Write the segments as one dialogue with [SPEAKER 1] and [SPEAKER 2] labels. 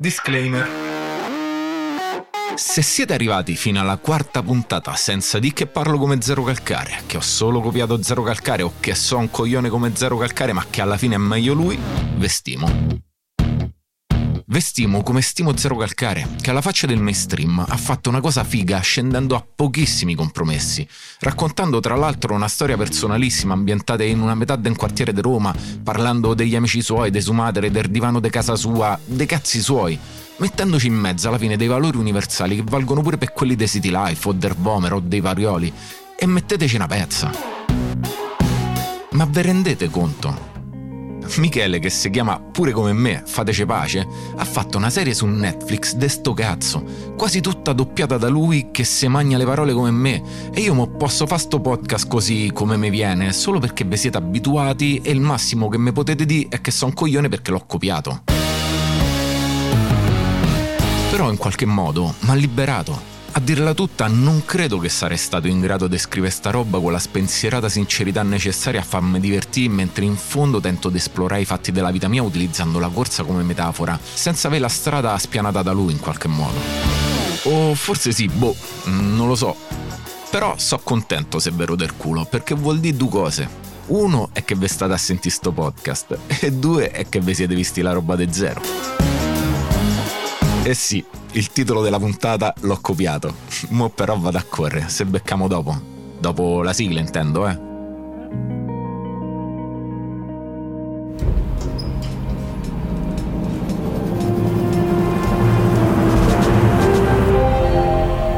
[SPEAKER 1] Disclaimer. Se siete arrivati fino alla quarta puntata senza di che parlo come Zero Calcare, che ho solo copiato Zero Calcare o che so un coglione come Zero Calcare ma che alla fine è meglio lui, vestimo. Vestimo come stimo Zero Calcare, che alla faccia del mainstream ha fatto una cosa figa scendendo a pochissimi compromessi, raccontando tra l'altro una storia personalissima ambientata in una metà del quartiere di Roma, parlando degli amici suoi, dei sumatere, del divano di casa sua, dei cazzi suoi, mettendoci in mezzo alla fine dei valori universali che valgono pure per quelli dei City Life o del Vomer o dei Varioli, e metteteci una pezza. Ma ve rendete conto? Michele, che si chiama pure come me, fateci pace, ha fatto una serie su Netflix de sto cazzo, quasi tutta doppiata da lui che se magna le parole come me, e io mo posso fare sto podcast così come mi viene, solo perché vi siete abituati e il massimo che mi potete dire è che sono un coglione perché l'ho copiato. Però in qualche modo mi ha liberato a dirla tutta, non credo che sarei stato in grado di scrivere sta roba con la spensierata sincerità necessaria a farmi divertire mentre in fondo tento di esplorare i fatti della vita mia utilizzando la corsa come metafora, senza avere la strada spianata da lui in qualche modo. O forse sì, boh, non lo so. Però so contento se vero del culo, perché vuol dire due cose. Uno è che vi state a sentire sto podcast e due è che vi siete visti la roba de zero. Eh sì, il titolo della puntata l'ho copiato. Mo però vado a correre, se beccamo dopo. Dopo la sigla intendo, eh.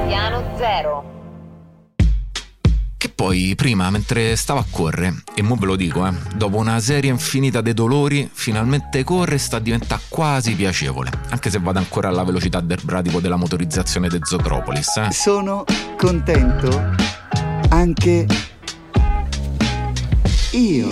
[SPEAKER 2] Piano zero.
[SPEAKER 1] Poi, prima, mentre stavo a correre, e mo ve lo dico, eh, dopo una serie infinita di dolori, finalmente corre e sta a diventare quasi piacevole, anche se vado ancora alla velocità del bradipo della motorizzazione de Zotropolis, eh.
[SPEAKER 3] Sono contento anche io.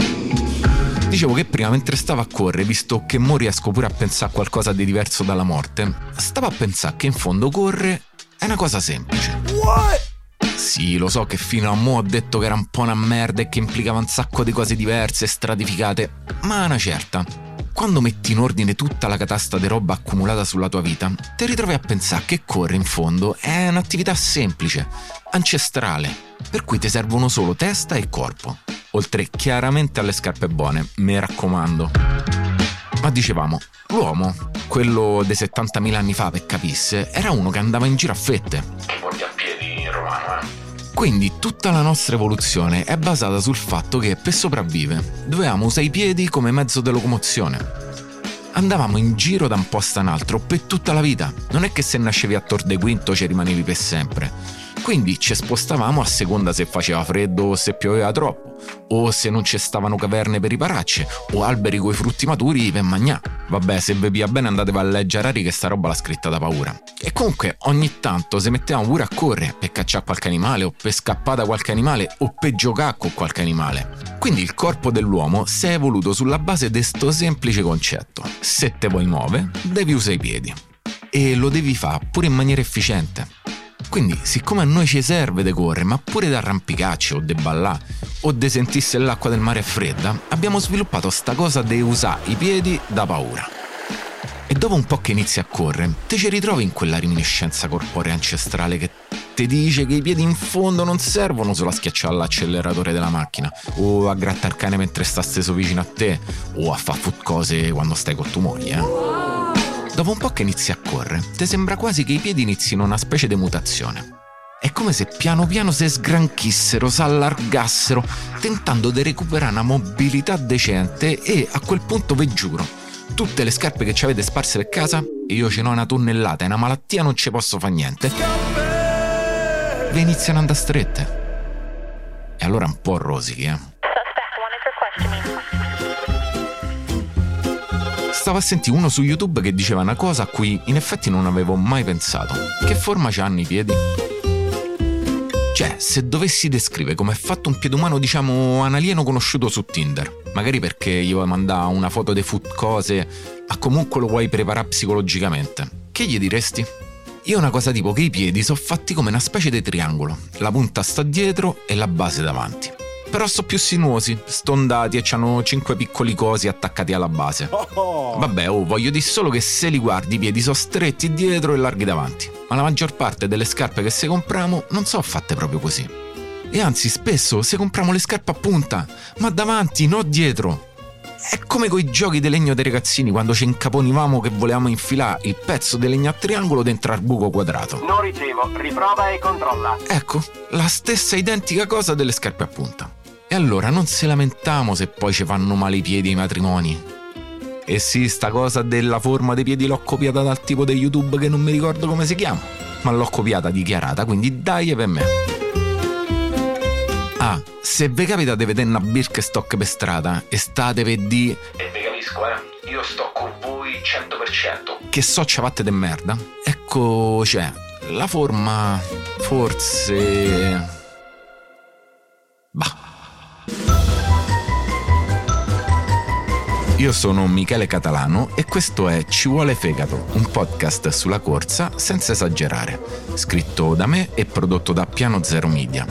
[SPEAKER 1] Dicevo che prima, mentre stavo a correre, visto che mo riesco pure a pensare a qualcosa di diverso dalla morte, stavo a pensare che in fondo correre è una cosa semplice.
[SPEAKER 3] What?
[SPEAKER 1] Sì, lo so che fino a mo' ho detto che era un po' una merda e che implicava un sacco di cose diverse e stratificate, ma una certa. Quando metti in ordine tutta la catasta di roba accumulata sulla tua vita, ti ritrovi a pensare che correre in fondo è un'attività semplice, ancestrale, per cui ti servono solo testa e corpo, oltre chiaramente alle scarpe buone, mi raccomando. Ma dicevamo, l'uomo, quello dei 70.000 anni fa per capisse, era uno che andava in giro a fette, quindi tutta la nostra evoluzione è basata sul fatto che per sopravvivere dovevamo usare i piedi come mezzo di locomozione. Andavamo in giro da un posto a un altro per tutta la vita, non è che se nascevi a Tor de Quinto ci rimanevi per sempre. Quindi ci spostavamo a seconda se faceva freddo o se pioveva troppo, o se non ci stavano caverne per ripararci, o alberi coi frutti maturi per magnà. Vabbè, se vi pia bene andatevi a leggere Ari che sta roba l'ha scritta da paura. E comunque ogni tanto se mettevamo pure a correre per cacciare qualche animale, o per scappare da qualche animale, o per giocare con qualche animale. Quindi il corpo dell'uomo si è evoluto sulla base di sto semplice concetto. Se te vuoi muovere, devi usare i piedi. E lo devi fare pure in maniera efficiente. Quindi, siccome a noi ci serve de correre, ma pure da arrampicacci o de ballà, o de sentisse l'acqua del mare è fredda, abbiamo sviluppato sta cosa de usare i piedi da paura. E dopo un po' che inizi a correre, te ci ritrovi in quella reminiscenza corporea ancestrale che ti dice che i piedi in fondo non servono solo a schiacciare l'acceleratore della macchina, o a grattare il cane mentre sta steso vicino a te, o a fare foot cose quando stai con tu moglie, eh. Dopo un po' che inizi a correre, ti sembra quasi che i piedi inizino una specie di mutazione. È come se piano piano si sgranchissero, si allargassero, tentando di recuperare una mobilità decente e a quel punto vi giuro, tutte le scarpe che ci avete sparse per casa, io ce n'ho una tonnellata, è una malattia, non ci posso fare niente, vi iniziano ad andare strette. E allora un po' rosichi, eh. Stavo a sentire uno su YouTube che diceva una cosa a cui in effetti non avevo mai pensato. Che forma c'hanno i piedi? Cioè, se dovessi descrivere come è fatto un piede umano, diciamo, un alieno conosciuto su Tinder, magari perché gli vuoi mandare una foto dei food cose, ma comunque lo vuoi preparare psicologicamente, che gli diresti? Io una cosa tipo che i piedi sono fatti come una specie di triangolo, la punta sta dietro e la base davanti. Però sono più sinuosi, stondati e hanno cinque piccoli cosi attaccati alla base. Vabbè, oh, voglio dire solo che se li guardi i piedi sono stretti dietro e larghi davanti, ma la maggior parte delle scarpe che se compriamo non sono fatte proprio così. E anzi, spesso se compriamo le scarpe a punta, ma davanti, non dietro. È come coi giochi di legno dei ragazzini quando ci incaponivamo che volevamo infilare il pezzo di legno a triangolo dentro al buco quadrato.
[SPEAKER 4] Non ricevo, riprova e controlla.
[SPEAKER 1] Ecco, la stessa identica cosa delle scarpe a punta. E allora non se lamentiamo se poi ci fanno male i piedi ai matrimoni. E sì, sta cosa della forma dei piedi l'ho copiata dal tipo di YouTube che non mi ricordo come si chiama, ma l'ho copiata dichiarata, quindi dai per me. Ah, se vi capita di vedere una Birkenstock per strada e state per di
[SPEAKER 5] E vi capisco, eh. Io sto con voi 100%.
[SPEAKER 1] che so ciabatte de merda, ecco, cioè, la forma forse... Bah. Io sono Michele Catalano e questo è Ci vuole fegato, un podcast sulla corsa senza esagerare, scritto da me e prodotto da Piano Zero Media.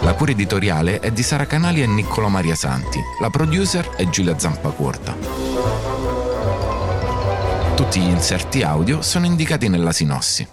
[SPEAKER 1] La cura editoriale è di Sara Canali e Niccolo Maria Santi, la producer è Giulia Zampacorta. Tutti gli inserti audio sono indicati nella sinossi.